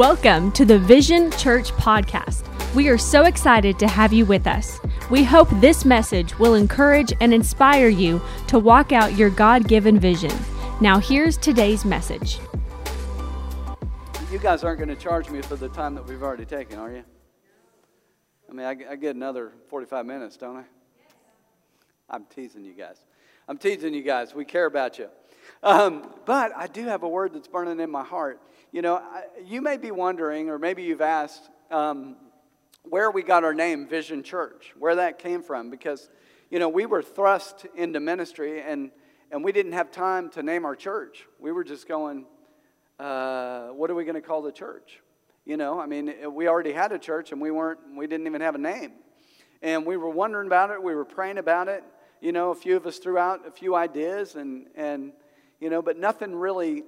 Welcome to the Vision Church Podcast. We are so excited to have you with us. We hope this message will encourage and inspire you to walk out your God given vision. Now, here's today's message. You guys aren't going to charge me for the time that we've already taken, are you? I mean, I, I get another 45 minutes, don't I? I'm teasing you guys. I'm teasing you guys. We care about you. Um, but I do have a word that's burning in my heart. You know, you may be wondering, or maybe you've asked, um, where we got our name, Vision Church, where that came from, because, you know, we were thrust into ministry and, and we didn't have time to name our church. We were just going, uh, what are we going to call the church? You know, I mean, we already had a church and we weren't, we didn't even have a name. And we were wondering about it, we were praying about it. You know, a few of us threw out a few ideas and, and you know, but nothing really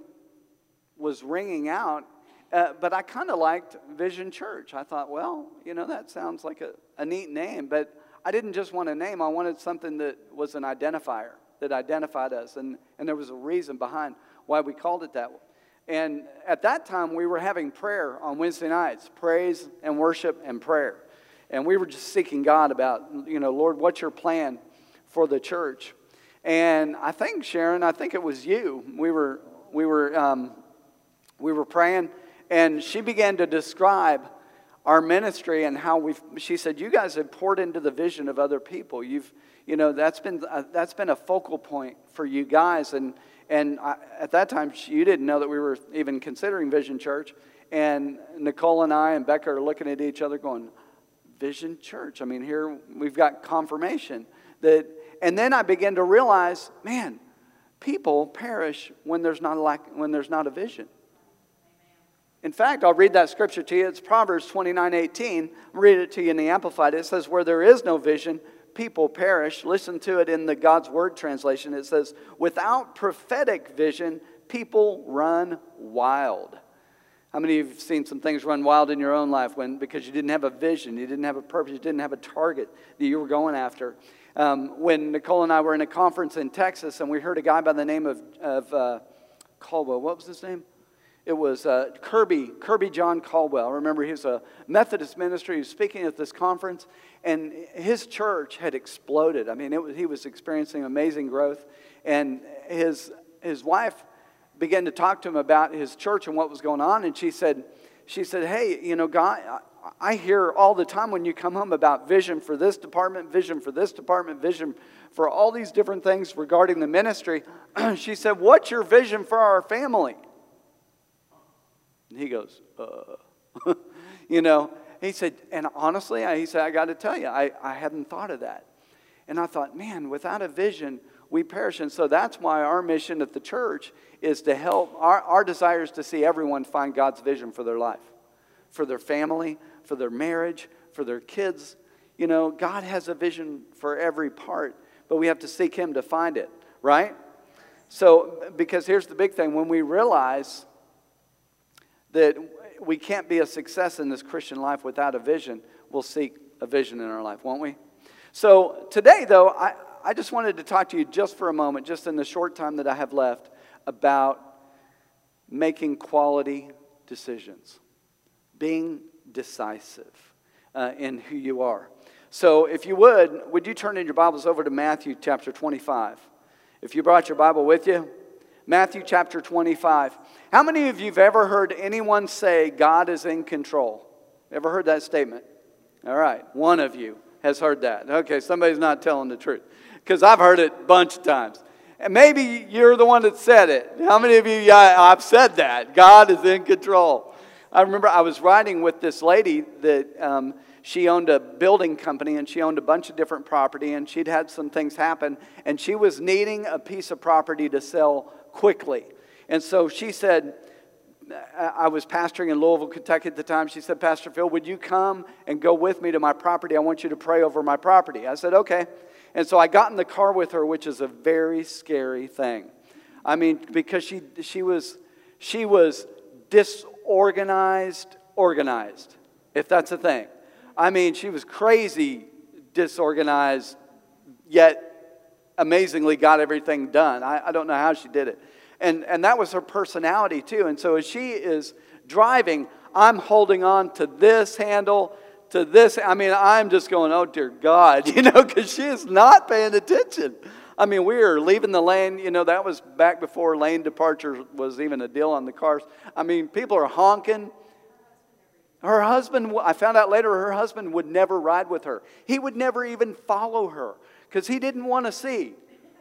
was ringing out. Uh, but I kind of liked Vision Church. I thought, well, you know, that sounds like a, a neat name, but I didn't just want a name. I wanted something that was an identifier, that identified us. And, and there was a reason behind why we called it that. And at that time, we were having prayer on Wednesday nights praise and worship and prayer. And we were just seeking God about, you know, Lord, what's your plan for the church? And I think, Sharon, I think it was you. We were, we were, um, we were praying and she began to describe our ministry and how we've she said you guys have poured into the vision of other people. You've you know that's been a, that's been a focal point for you guys. And and I, at that time you didn't know that we were even considering vision church. And nicole and i and becca are looking at each other going vision church? I mean here we've got confirmation that and then i began to realize man people perish when there's not a lack, when there's not a vision in fact, I'll read that scripture to you. It's Proverbs 29 18. I'll read it to you in the Amplified. It says, Where there is no vision, people perish. Listen to it in the God's Word translation. It says, Without prophetic vision, people run wild. How many of you have seen some things run wild in your own life when, because you didn't have a vision, you didn't have a purpose, you didn't have a target that you were going after? Um, when Nicole and I were in a conference in Texas and we heard a guy by the name of, of uh, Caldwell, what was his name? It was uh, Kirby, Kirby John Caldwell. Remember, he was a Methodist minister. He was speaking at this conference, and his church had exploded. I mean, was, he was experiencing amazing growth. And his, his wife began to talk to him about his church and what was going on. And she said, she said, Hey, you know, God, I hear all the time when you come home about vision for this department, vision for this department, vision for all these different things regarding the ministry. she said, What's your vision for our family? And he goes, uh. you know, he said, and honestly, he said, I got to tell you, I, I hadn't thought of that. And I thought, man, without a vision, we perish. And so that's why our mission at the church is to help, our, our desire is to see everyone find God's vision for their life, for their family, for their marriage, for their kids. You know, God has a vision for every part, but we have to seek Him to find it, right? So, because here's the big thing when we realize that we can't be a success in this Christian life without a vision. We'll seek a vision in our life, won't we? So today, though, I, I just wanted to talk to you just for a moment, just in the short time that I have left, about making quality decisions, being decisive uh, in who you are. So, if you would, would you turn in your Bibles over to Matthew chapter 25? If you brought your Bible with you, Matthew chapter 25. How many of you have ever heard anyone say God is in control? Ever heard that statement? All right, one of you has heard that. Okay, somebody's not telling the truth because I've heard it a bunch of times. And maybe you're the one that said it. How many of you, yeah, I've said that. God is in control. I remember I was riding with this lady that um, she owned a building company and she owned a bunch of different property and she'd had some things happen and she was needing a piece of property to sell quickly. And so she said, I was pastoring in Louisville, Kentucky at the time. She said, Pastor Phil, would you come and go with me to my property? I want you to pray over my property. I said, okay. And so I got in the car with her, which is a very scary thing. I mean, because she, she, was, she was disorganized, organized, if that's a thing. I mean, she was crazy disorganized, yet amazingly got everything done. I, I don't know how she did it. And, and that was her personality too. And so as she is driving, I'm holding on to this handle, to this. I mean, I'm just going, oh, dear God, you know, because she is not paying attention. I mean, we were leaving the lane, you know, that was back before lane departure was even a deal on the cars. I mean, people are honking. Her husband, I found out later, her husband would never ride with her. He would never even follow her because he didn't want to see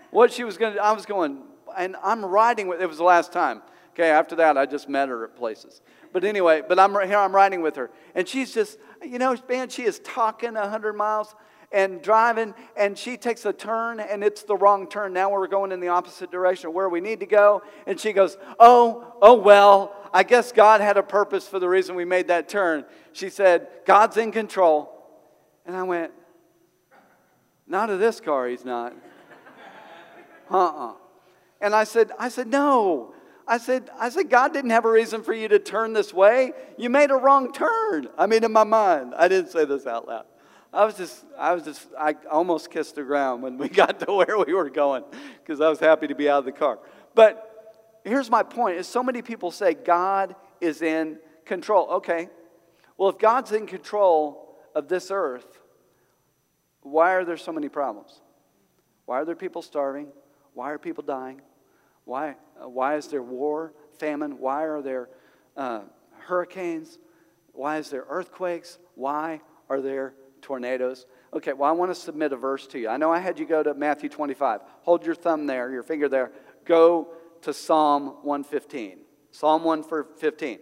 what she was going to I was going, and I'm riding with, it was the last time. Okay, after that, I just met her at places. But anyway, but I'm here, I'm riding with her. And she's just, you know, man, she is talking 100 miles and driving, and she takes a turn, and it's the wrong turn. Now we're going in the opposite direction of where we need to go. And she goes, Oh, oh, well, I guess God had a purpose for the reason we made that turn. She said, God's in control. And I went, Not of this car, he's not. Uh uh-uh. uh And I said, I said, No. I said, I said, God didn't have a reason for you to turn this way. You made a wrong turn. I mean, in my mind, I didn't say this out loud. I was just, I was just, I almost kissed the ground when we got to where we were going because I was happy to be out of the car. But here's my point is so many people say God is in control. Okay. Well, if God's in control of this earth, why are there so many problems? Why are there people starving? Why are people dying? Why, why is there war, famine? Why are there uh, hurricanes? Why is there earthquakes? Why are there tornadoes. Okay, well, I want to submit a verse to you. I know I had you go to Matthew 25. Hold your thumb there, your finger there. Go to Psalm 115. Psalm 115.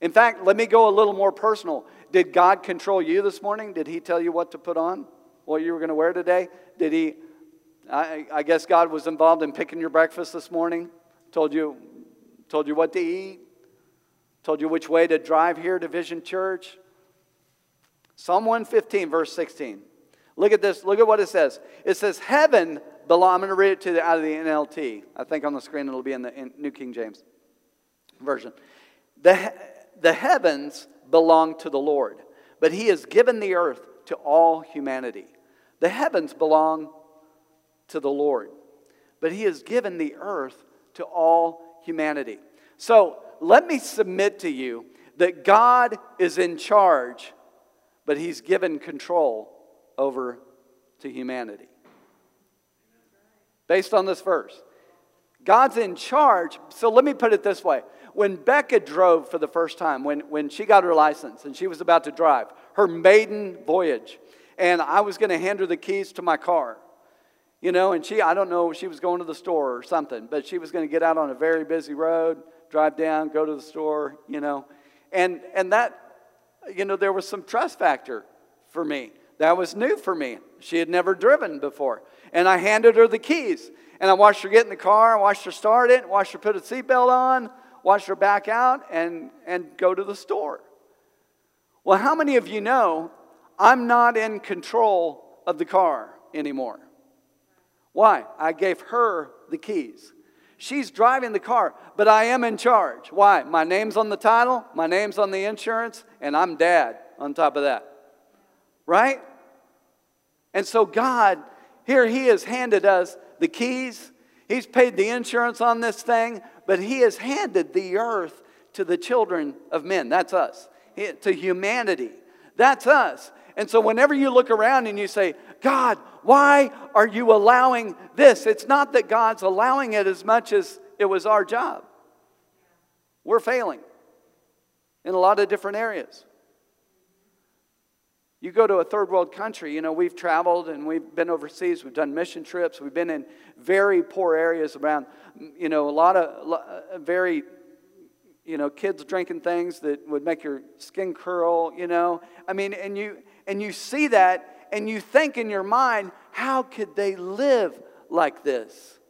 In fact, let me go a little more personal. Did God control you this morning? Did He tell you what to put on? What you were going to wear today? Did He? I, I guess God was involved in picking your breakfast this morning. Told you, told you what to eat. Told you which way to drive here to Vision Church. Psalm 115, verse 16. Look at this. Look at what it says. It says, Heaven belong. I'm going to read it to the, out of the NLT. I think on the screen it'll be in the in New King James Version. The, the heavens belong to the Lord, but He has given the earth to all humanity. The heavens belong to the Lord, but He has given the earth to all humanity. So let me submit to you that God is in charge but he's given control over to humanity. Based on this verse, God's in charge. So let me put it this way. When Becca drove for the first time, when, when she got her license and she was about to drive, her maiden voyage, and I was going to hand her the keys to my car, you know, and she, I don't know, she was going to the store or something, but she was going to get out on a very busy road, drive down, go to the store, you know. And, and that you know, there was some trust factor for me. That was new for me. She had never driven before. And I handed her the keys. And I watched her get in the car, I watched her start it, watched her put a seatbelt on, watched her back out and, and go to the store. Well, how many of you know I'm not in control of the car anymore? Why? I gave her the keys. She's driving the car, but I am in charge. Why? My name's on the title, my name's on the insurance, and I'm dad on top of that. Right? And so, God, here He has handed us the keys. He's paid the insurance on this thing, but He has handed the earth to the children of men. That's us, to humanity. That's us. And so, whenever you look around and you say, God, why are you allowing this? It's not that God's allowing it as much as it was our job. We're failing in a lot of different areas. You go to a third world country, you know, we've traveled and we've been overseas, we've done mission trips, we've been in very poor areas around, you know, a lot of uh, very you know, kids drinking things that would make your skin curl, you know. I mean, and you and you see that and you think in your mind, how could they live like this?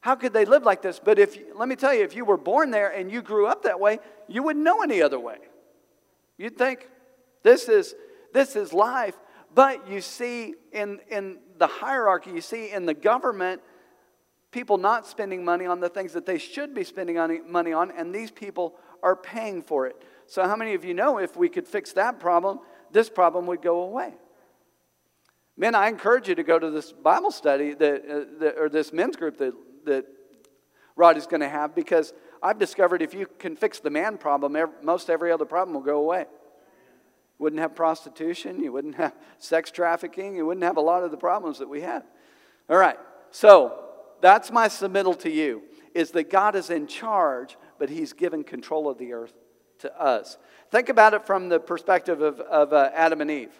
How could they live like this? But if let me tell you, if you were born there and you grew up that way, you wouldn't know any other way. You'd think this is this is life. But you see in, in the hierarchy, you see in the government, people not spending money on the things that they should be spending money on, and these people are paying for it. So, how many of you know if we could fix that problem, this problem would go away? Men, I encourage you to go to this Bible study that, uh, that or this men's group that, that Rod is going to have because I've discovered if you can fix the man problem, most every other problem will go away. You wouldn't have prostitution, you wouldn't have sex trafficking, you wouldn't have a lot of the problems that we have. All right, so that's my submittal to you is that God is in charge, but He's given control of the earth to us. Think about it from the perspective of, of uh, Adam and Eve.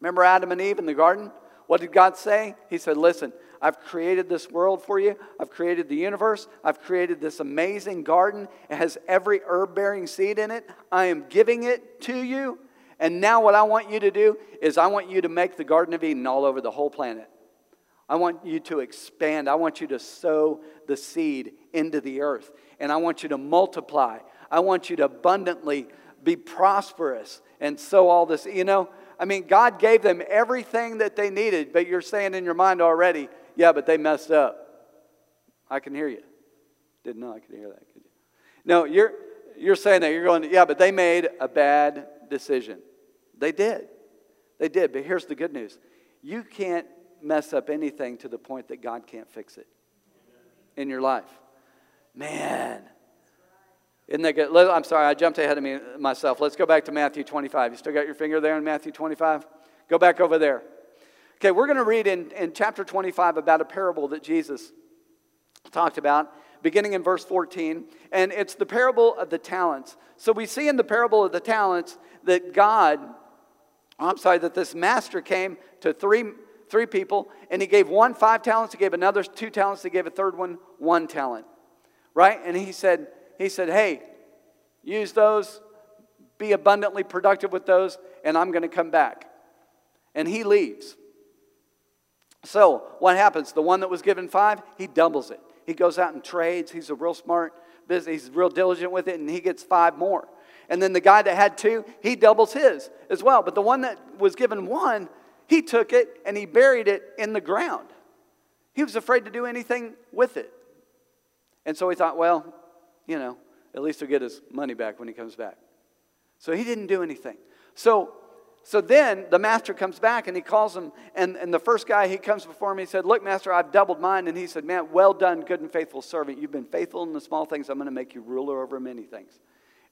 Remember Adam and Eve in the garden? What did God say? He said, Listen, I've created this world for you. I've created the universe. I've created this amazing garden. It has every herb bearing seed in it. I am giving it to you. And now, what I want you to do is, I want you to make the Garden of Eden all over the whole planet. I want you to expand. I want you to sow the seed into the earth. And I want you to multiply. I want you to abundantly be prosperous and sow all this. You know, I mean, God gave them everything that they needed, but you're saying in your mind already, yeah, but they messed up. I can hear you. Didn't know I could hear that, could you? No, you're, you're saying that. You're going, yeah, but they made a bad decision. They did. They did. But here's the good news you can't mess up anything to the point that God can't fix it in your life. Man. Isn't that good? I'm sorry, I jumped ahead of me myself. Let's go back to Matthew 25. You still got your finger there in Matthew 25? Go back over there. Okay, we're going to read in, in chapter 25 about a parable that Jesus talked about, beginning in verse 14. And it's the parable of the talents. So we see in the parable of the talents that God, oh, I'm sorry, that this master came to three, three people and he gave one five talents, he gave another two talents, he gave a third one one talent. Right? And he said, he said, hey, use those, be abundantly productive with those, and I'm going to come back. And he leaves. So, what happens? The one that was given five, he doubles it. He goes out and trades. He's a real smart business. He's real diligent with it, and he gets five more. And then the guy that had two, he doubles his as well. But the one that was given one, he took it and he buried it in the ground. He was afraid to do anything with it. And so he thought, well, you know, at least he'll get his money back when he comes back. So he didn't do anything. So so then the master comes back and he calls him, and, and the first guy, he comes before me He said, Look, master, I've doubled mine. And he said, Man, well done, good and faithful servant. You've been faithful in the small things. I'm going to make you ruler over many things.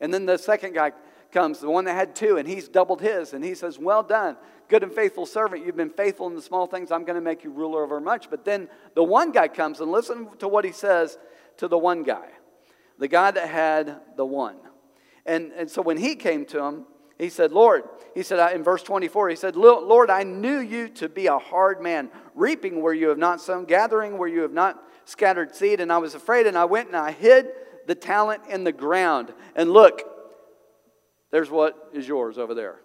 And then the second guy comes, the one that had two, and he's doubled his. And he says, Well done, good and faithful servant. You've been faithful in the small things. I'm going to make you ruler over much. But then the one guy comes, and listen to what he says to the one guy, the guy that had the one. And, and so when he came to him, he said, Lord, he said uh, in verse 24, he said, Lord, I knew you to be a hard man, reaping where you have not sown, gathering where you have not scattered seed. And I was afraid, and I went and I hid the talent in the ground. And look, there's what is yours over there.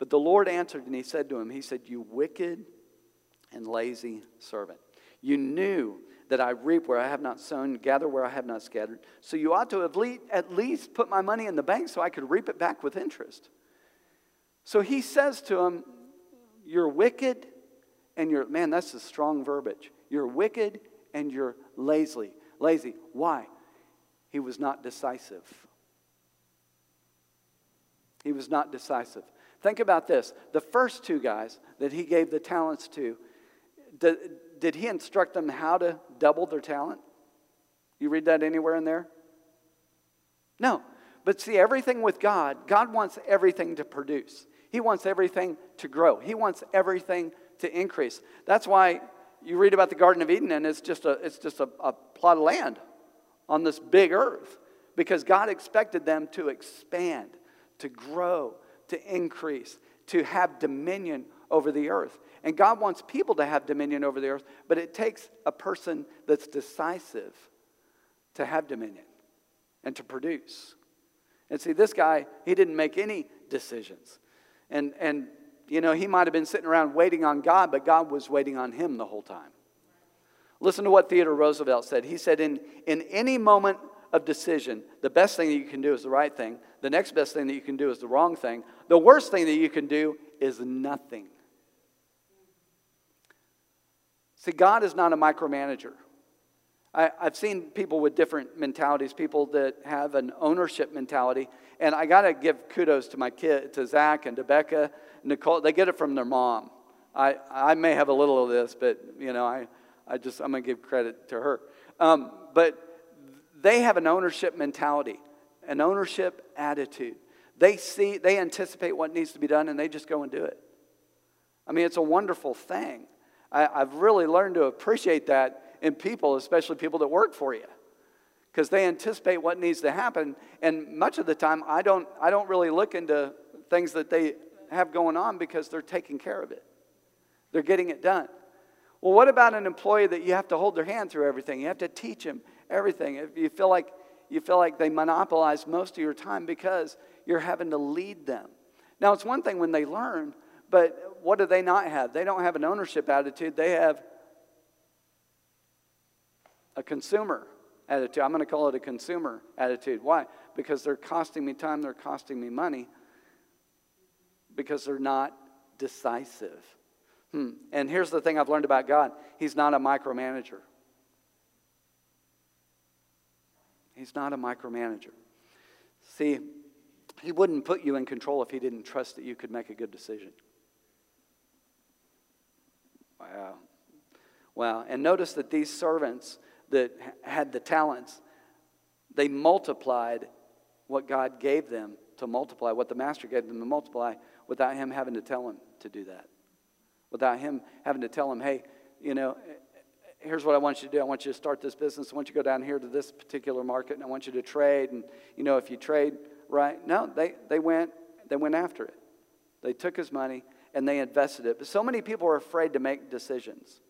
But the Lord answered, and he said to him, He said, You wicked and lazy servant. You knew that I reap where I have not sown, gather where I have not scattered. So you ought to have at least put my money in the bank so I could reap it back with interest. So he says to him, You're wicked and you're, man, that's a strong verbiage. You're wicked and you're lazy. Lazy. Why? He was not decisive. He was not decisive. Think about this. The first two guys that he gave the talents to, did he instruct them how to double their talent? You read that anywhere in there? No. But see, everything with God, God wants everything to produce. He wants everything to grow. He wants everything to increase. That's why you read about the Garden of Eden and it's just a, it's just a, a plot of land on this big earth because God expected them to expand, to grow, to increase, to have dominion over the earth. And God wants people to have dominion over the earth, but it takes a person that's decisive to have dominion and to produce. And see, this guy, he didn't make any decisions. And, and you know, he might have been sitting around waiting on God, but God was waiting on him the whole time. Listen to what Theodore Roosevelt said. He said, in, in any moment of decision, the best thing that you can do is the right thing. The next best thing that you can do is the wrong thing. The worst thing that you can do is nothing. See, God is not a micromanager. I, have seen people with different mentalities, people that have an ownership mentality. And I got to give kudos to my kid, to Zach and to Becca, Nicole. They get it from their mom. I, I may have a little of this, but, you know, I, I just, I'm going to give credit to her. Um, but they have an ownership mentality, an ownership attitude. They see, they anticipate what needs to be done, and they just go and do it. I mean, it's a wonderful thing. I, I've really learned to appreciate that in people, especially people that work for you because they anticipate what needs to happen. And much of the time, I don't, I don't really look into things that they have going on because they're taking care of it. They're getting it done. Well, what about an employee that you have to hold their hand through everything? You have to teach them everything. If you feel like you feel like they monopolize most of your time because you're having to lead them. Now, it's one thing when they learn, but what do they not have? They don't have an ownership attitude. They have a consumer attitude. I'm going to call it a consumer attitude. Why? Because they're costing me time, they're costing me money, because they're not decisive. Hmm. And here's the thing I've learned about God He's not a micromanager. He's not a micromanager. See, He wouldn't put you in control if He didn't trust that you could make a good decision. Wow. Wow. And notice that these servants, that had the talents, they multiplied what God gave them to multiply, what the master gave them to multiply, without him having to tell him to do that. Without him having to tell him, hey, you know, here's what I want you to do. I want you to start this business. I want you to go down here to this particular market, and I want you to trade. And, you know, if you trade right, no, they, they, went, they went after it. They took his money and they invested it. But so many people are afraid to make decisions.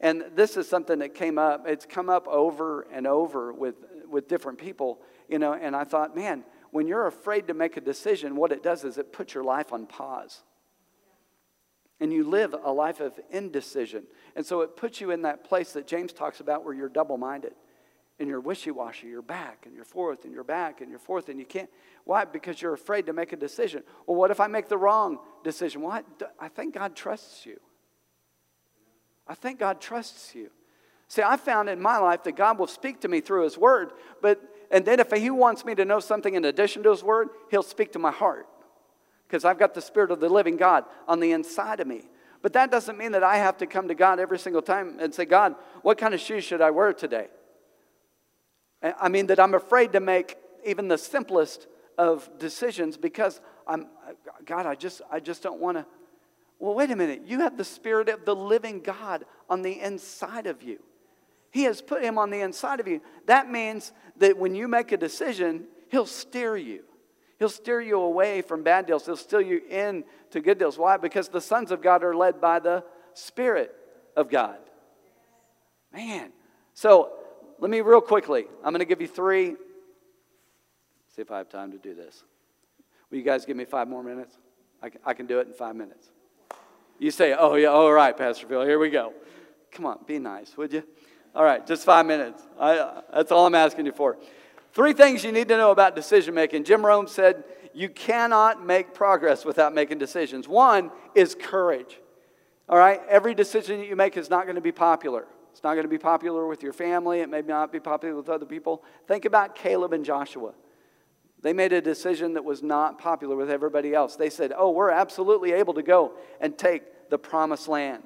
And this is something that came up. It's come up over and over with, with different people, you know, and I thought, man, when you're afraid to make a decision, what it does is it puts your life on pause. And you live a life of indecision. And so it puts you in that place that James talks about where you're double minded and you're wishy washy. You're back and you're forth and you're back and you're forth and you can't. Why? Because you're afraid to make a decision. Well, what if I make the wrong decision? Well, I think God trusts you. I think God trusts you. See, I found in my life that God will speak to me through His Word, but and then if He wants me to know something in addition to His Word, He'll speak to my heart because I've got the Spirit of the living God on the inside of me. But that doesn't mean that I have to come to God every single time and say, God, what kind of shoes should I wear today? I mean, that I'm afraid to make even the simplest of decisions because I'm, God, I just, I just don't want to well, wait a minute. You have the Spirit of the living God on the inside of you. He has put him on the inside of you. That means that when you make a decision, he'll steer you. He'll steer you away from bad deals. He'll steer you in to good deals. Why? Because the sons of God are led by the Spirit of God. Man. So let me real quickly. I'm going to give you three. See if I have time to do this. Will you guys give me five more minutes? I I can do it in five minutes. You say, oh, yeah, all right, Pastor Phil, here we go. Come on, be nice, would you? All right, just five minutes. I, that's all I'm asking you for. Three things you need to know about decision making. Jim Rohn said, you cannot make progress without making decisions. One is courage. All right, every decision that you make is not going to be popular. It's not going to be popular with your family. It may not be popular with other people. Think about Caleb and Joshua. They made a decision that was not popular with everybody else. They said, Oh, we're absolutely able to go and take the promised land.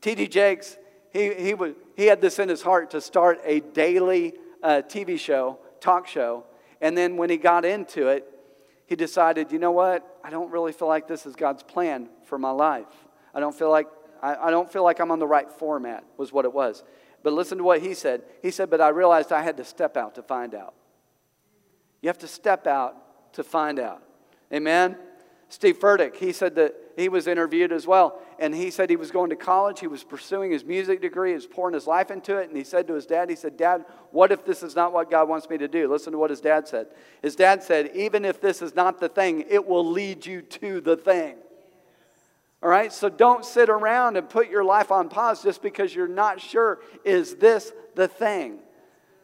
T.D. Jakes, he, he, was, he had this in his heart to start a daily uh, TV show, talk show. And then when he got into it, he decided, you know what? I don't really feel like this is God's plan for my life. I don't feel like, I, I don't feel like I'm on the right format, was what it was. But listen to what he said. He said, But I realized I had to step out to find out. You have to step out to find out. Amen? Steve Furtick, he said that he was interviewed as well, and he said he was going to college. He was pursuing his music degree. He was pouring his life into it, and he said to his dad, he said, Dad, what if this is not what God wants me to do? Listen to what his dad said. His dad said, Even if this is not the thing, it will lead you to the thing. All right, so don't sit around and put your life on pause just because you're not sure, is this the thing?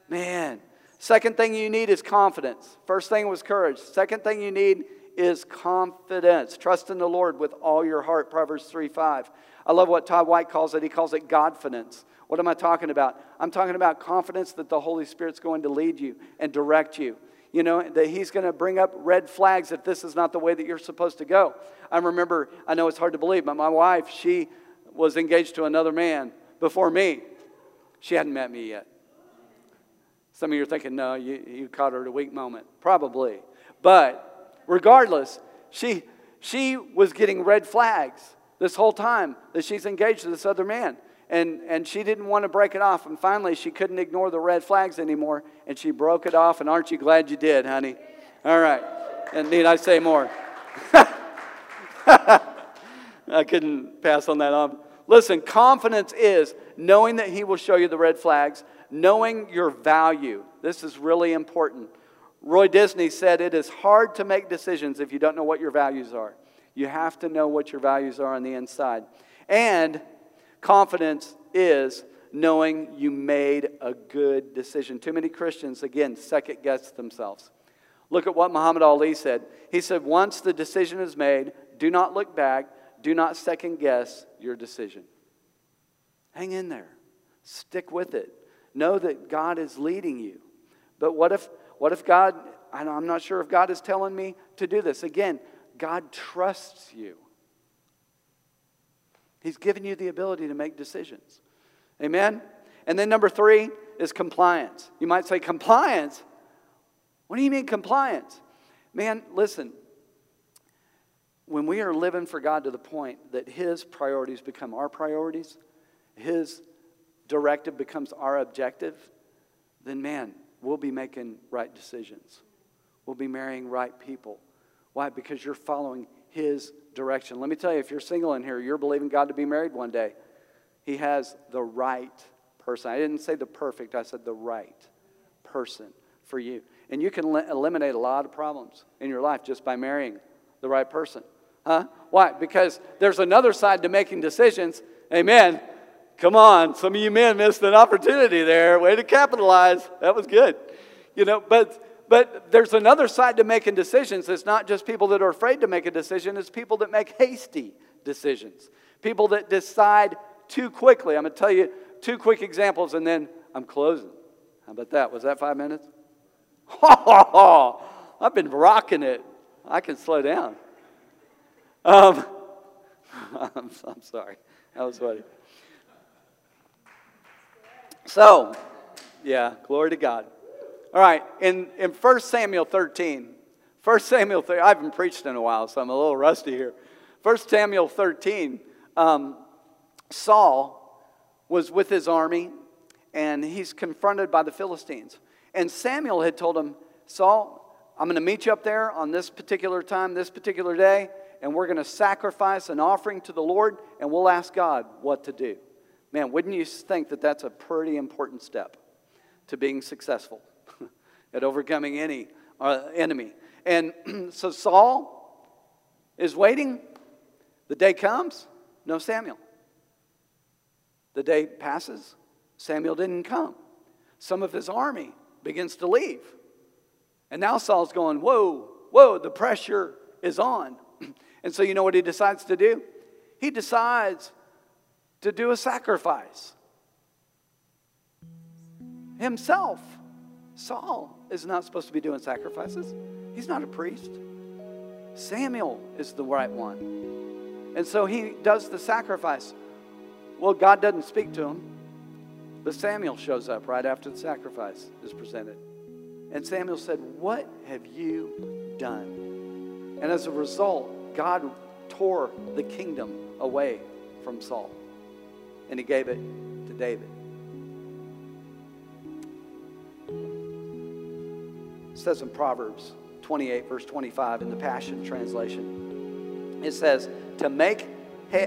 Man, Second thing you need is confidence. First thing was courage. Second thing you need is confidence. Trust in the Lord with all your heart, Proverbs 3 5. I love what Todd White calls it. He calls it Godfidence. What am I talking about? I'm talking about confidence that the Holy Spirit's going to lead you and direct you. You know, that He's going to bring up red flags if this is not the way that you're supposed to go. I remember, I know it's hard to believe, but my wife, she was engaged to another man before me. She hadn't met me yet. Some of you are thinking, no, you, you caught her at a weak moment. Probably. But regardless, she, she was getting red flags this whole time that she's engaged to this other man. And, and she didn't want to break it off. And finally, she couldn't ignore the red flags anymore. And she broke it off. And aren't you glad you did, honey? All right. And need I say more? I couldn't pass on that on. Listen, confidence is knowing that He will show you the red flags, knowing your value. This is really important. Roy Disney said it is hard to make decisions if you don't know what your values are. You have to know what your values are on the inside. And confidence is knowing you made a good decision. Too many Christians, again, second guess themselves. Look at what Muhammad Ali said. He said, Once the decision is made, do not look back, do not second guess your decision. Hang in there, stick with it. Know that God is leading you. But what if, what if God, I'm not sure if God is telling me to do this. Again, God trusts you. He's given you the ability to make decisions. Amen? And then number three is compliance. You might say, compliance? What do you mean compliance? Man, listen. When we are living for God to the point that His priorities become our priorities, His directive becomes our objective, then man, we'll be making right decisions. We'll be marrying right people. Why? Because you're following His direction. Let me tell you, if you're single in here, you're believing God to be married one day. He has the right person. I didn't say the perfect, I said the right person for you. And you can eliminate a lot of problems in your life just by marrying the right person. Huh? Why? Because there's another side to making decisions. Amen. Come on, some of you men missed an opportunity there. Way to capitalize. That was good. You know, but but there's another side to making decisions. It's not just people that are afraid to make a decision, it's people that make hasty decisions. People that decide too quickly. I'm going to tell you two quick examples and then I'm closing. How about that? Was that five minutes? Ha ha ha! I've been rocking it. I can slow down. Um, I'm, I'm sorry. That was funny. So, yeah, glory to God. All right, in, in 1 Samuel 13, 1 Samuel 13, I haven't preached in a while, so I'm a little rusty here. 1 Samuel 13, um, Saul was with his army, and he's confronted by the Philistines. And Samuel had told him, Saul, I'm going to meet you up there on this particular time, this particular day, and we're going to sacrifice an offering to the Lord, and we'll ask God what to do. Man, wouldn't you think that that's a pretty important step to being successful at overcoming any uh, enemy? And so Saul is waiting. The day comes, no Samuel. The day passes, Samuel didn't come. Some of his army begins to leave. And now Saul's going, Whoa, whoa, the pressure is on. And so you know what he decides to do? He decides to do a sacrifice. Himself. Saul is not supposed to be doing sacrifices, he's not a priest. Samuel is the right one. And so he does the sacrifice. Well, God doesn't speak to him. But Samuel shows up right after the sacrifice is presented. And Samuel said, What have you done? And as a result, God tore the kingdom away from Saul and he gave it to David. Says in Proverbs 28, verse 25, in the Passion Translation, it says, To make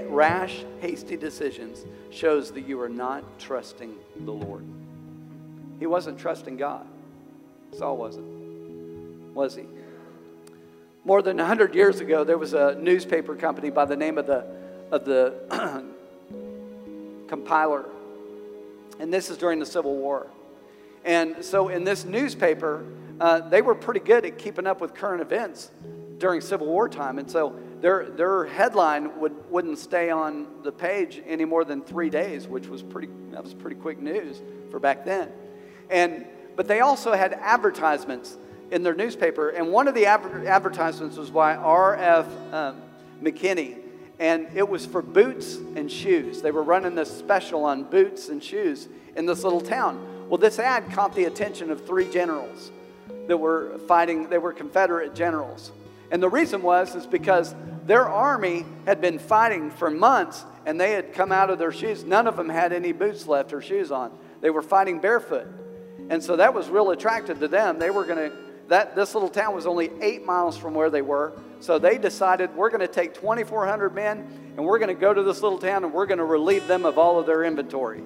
rash, hasty decisions shows that you are not trusting the Lord. He wasn't trusting God. Saul wasn't. Was he? More than 100 years ago, there was a newspaper company by the name of the, of the compiler. And this is during the Civil War. And so in this newspaper, uh, they were pretty good at keeping up with current events during Civil War time. And so their, their headline would, wouldn't stay on the page any more than three days, which was pretty, that was pretty quick news for back then. And, but they also had advertisements in their newspaper. And one of the adver- advertisements was by R.F. Um, McKinney. And it was for boots and shoes. They were running this special on boots and shoes. in this little town. Well, this ad caught the attention of three generals that were fighting, they were Confederate generals. And the reason was is because their army had been fighting for months and they had come out of their shoes. None of them had any boots left or shoes on. They were fighting barefoot. And so that was real attractive to them. They were going to that this little town was only 8 miles from where they were. So they decided we're going to take 2400 men and we're going to go to this little town and we're going to relieve them of all of their inventory.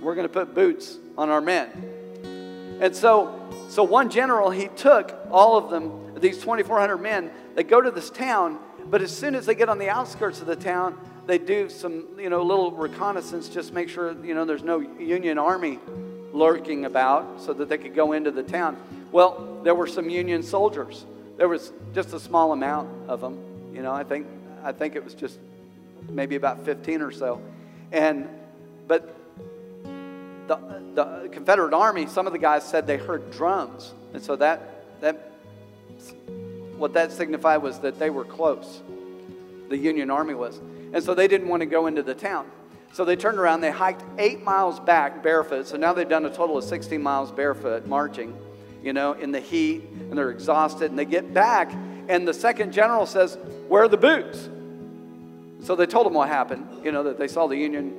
We're going to put boots on our men. And so so one general he took all of them these 2400 men. They go to this town, but as soon as they get on the outskirts of the town, they do some, you know, little reconnaissance, just make sure, you know, there's no Union Army lurking about so that they could go into the town. Well, there were some Union soldiers. There was just a small amount of them. You know, I think, I think it was just maybe about 15 or so. And, but the, the Confederate Army, some of the guys said they heard drums. And so that, that, what that signified was that they were close. The Union Army was. And so they didn't want to go into the town. So they turned around, they hiked eight miles back barefoot. So now they've done a total of 16 miles barefoot marching, you know, in the heat, and they're exhausted. And they get back, and the second general says, Where are the boots? So they told him what happened, you know, that they saw the Union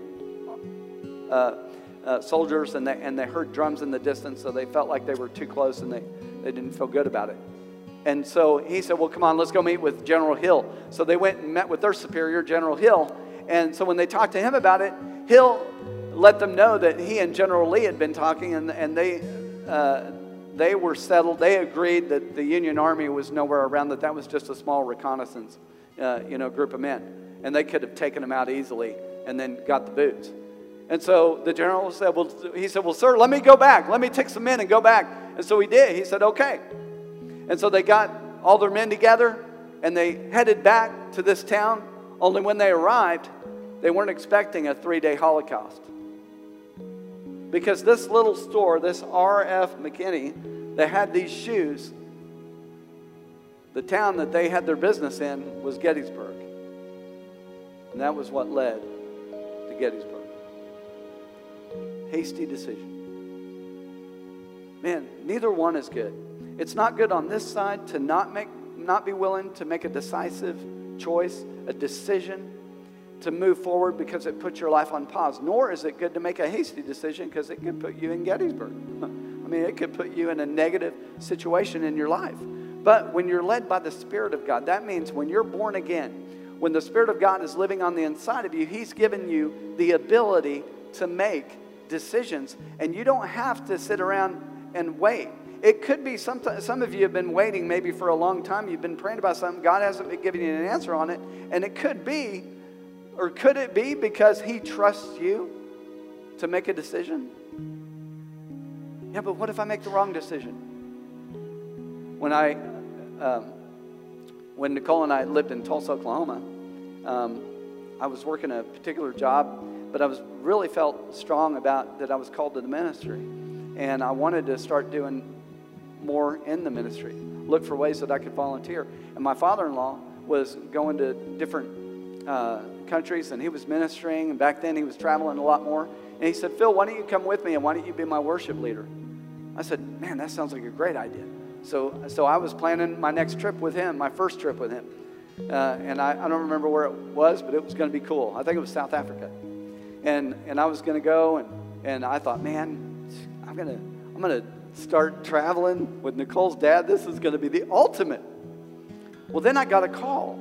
uh, uh, soldiers and they, and they heard drums in the distance, so they felt like they were too close and they, they didn't feel good about it. And so he said, Well, come on, let's go meet with General Hill. So they went and met with their superior, General Hill. And so when they talked to him about it, Hill let them know that he and General Lee had been talking, and, and they, uh, they were settled. They agreed that the Union Army was nowhere around, that that was just a small reconnaissance uh, you know, group of men. And they could have taken them out easily and then got the boots. And so the general said, Well, he said, Well, sir, let me go back. Let me take some men and go back. And so he did. He said, Okay. And so they got all their men together and they headed back to this town. Only when they arrived, they weren't expecting a three day Holocaust. Because this little store, this R.F. McKinney, they had these shoes. The town that they had their business in was Gettysburg. And that was what led to Gettysburg. Hasty decision. Man, neither one is good. It's not good on this side to not make not be willing to make a decisive choice, a decision to move forward because it puts your life on pause. Nor is it good to make a hasty decision because it could put you in Gettysburg. I mean, it could put you in a negative situation in your life. But when you're led by the Spirit of God, that means when you're born again, when the Spirit of God is living on the inside of you, He's given you the ability to make decisions. And you don't have to sit around and wait. It could be some, some of you have been waiting maybe for a long time. You've been praying about something. God hasn't been giving you an answer on it. And it could be, or could it be because He trusts you to make a decision? Yeah, but what if I make the wrong decision? When I, um, when Nicole and I lived in Tulsa, Oklahoma, um, I was working a particular job, but I was really felt strong about that I was called to the ministry, and I wanted to start doing more in the ministry, look for ways that I could volunteer. And my father in law was going to different uh, countries and he was ministering, and back then he was traveling a lot more. And he said, Phil, why don't you come with me and why don't you be my worship leader? I said, Man, that sounds like a great idea. So, so I was planning my next trip with him, my first trip with him. Uh, and I, I don't remember where it was, but it was going to be cool. I think it was South Africa. And, and I was going to go, and, and I thought, man, I'm going to I'm going to start traveling with Nicole's dad. This is going to be the ultimate. Well, then I got a call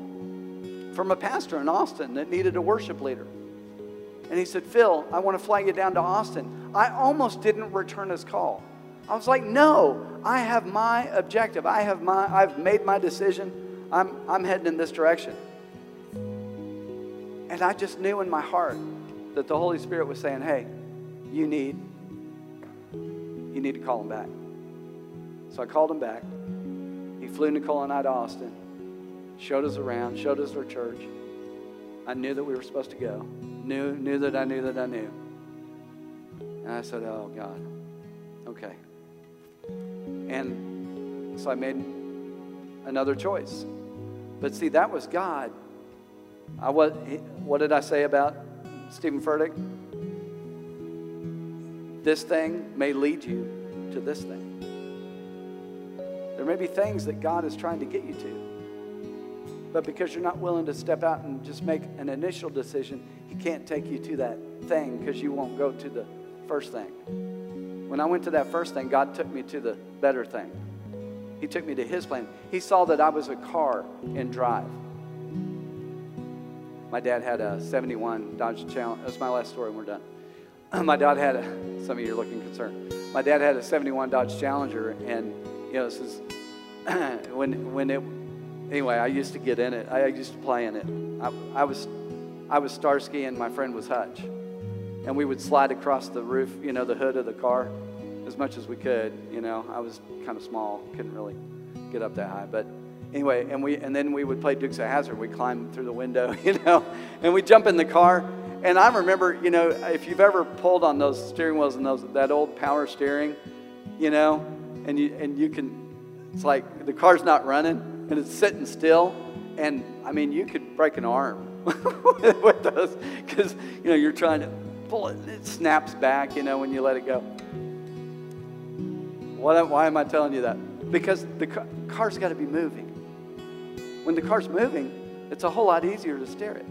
from a pastor in Austin that needed a worship leader. And he said, Phil, I want to fly you down to Austin. I almost didn't return his call. I was like, no, I have my objective. I have my, I've made my decision. I'm, I'm heading in this direction. And I just knew in my heart that the Holy Spirit was saying, hey, you need you need to call him back. So I called him back. He flew Nicole and I to Austin, showed us around, showed us our church. I knew that we were supposed to go. Knew, knew that I knew that I knew. And I said, Oh God, okay. And so I made another choice. But see, that was God. I was, what did I say about Stephen Furtick? this thing may lead you to this thing. There may be things that God is trying to get you to. But because you're not willing to step out and just make an initial decision, He can't take you to that thing because you won't go to the first thing. When I went to that first thing, God took me to the better thing. He took me to His plan. He saw that I was a car in drive. My dad had a 71 Dodge Challenger. That's my last story, and we're done. my dad had a, some of you are looking concerned. My dad had a 71 Dodge Challenger, and, you know, this is, when, when it, anyway, I used to get in it. I used to play in it. I, I was, I was Starsky, and my friend was Hutch. And we would slide across the roof, you know, the hood of the car as much as we could. You know, I was kind of small, couldn't really get up that high. But anyway, and we and then we would play Dukes of Hazzard. We climb through the window, you know, and we jump in the car. And I remember, you know, if you've ever pulled on those steering wheels and those that old power steering, you know, and you and you can, it's like the car's not running and it's sitting still, and I mean you could break an arm with those because you know you're trying to pull it, and it snaps back, you know, when you let it go. What, why am I telling you that? Because the car's got to be moving. When the car's moving, it's a whole lot easier to steer it.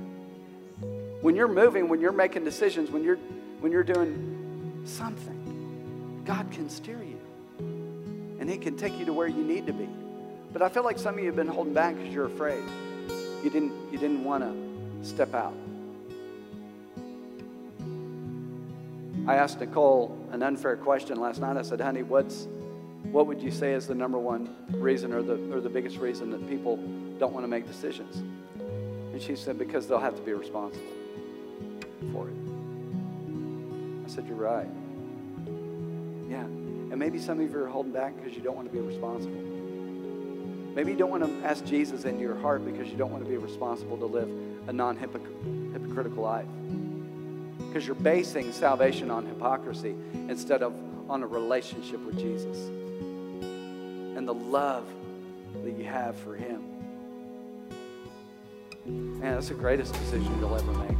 When you're moving, when you're making decisions, when you're when you're doing something, God can steer you. And He can take you to where you need to be. But I feel like some of you have been holding back because you're afraid. You didn't you didn't want to step out. I asked Nicole an unfair question last night. I said, honey, what's what would you say is the number one reason or the, or the biggest reason that people don't want to make decisions? And she said, because they'll have to be responsible for it. I said, you're right. Yeah. And maybe some of you are holding back because you don't want to be responsible. Maybe you don't want to ask Jesus into your heart because you don't want to be responsible to live a non hypocritical life. Because you're basing salvation on hypocrisy instead of on a relationship with Jesus the love that you have for Him. Man, that's the greatest decision you'll ever make.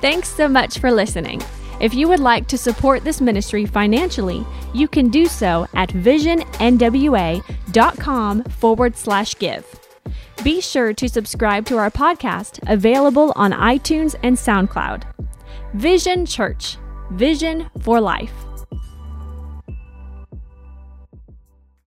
Thanks so much for listening. If you would like to support this ministry financially, you can do so at visionnwa.com forward slash give. Be sure to subscribe to our podcast, available on iTunes and SoundCloud. Vision Church Vision for Life.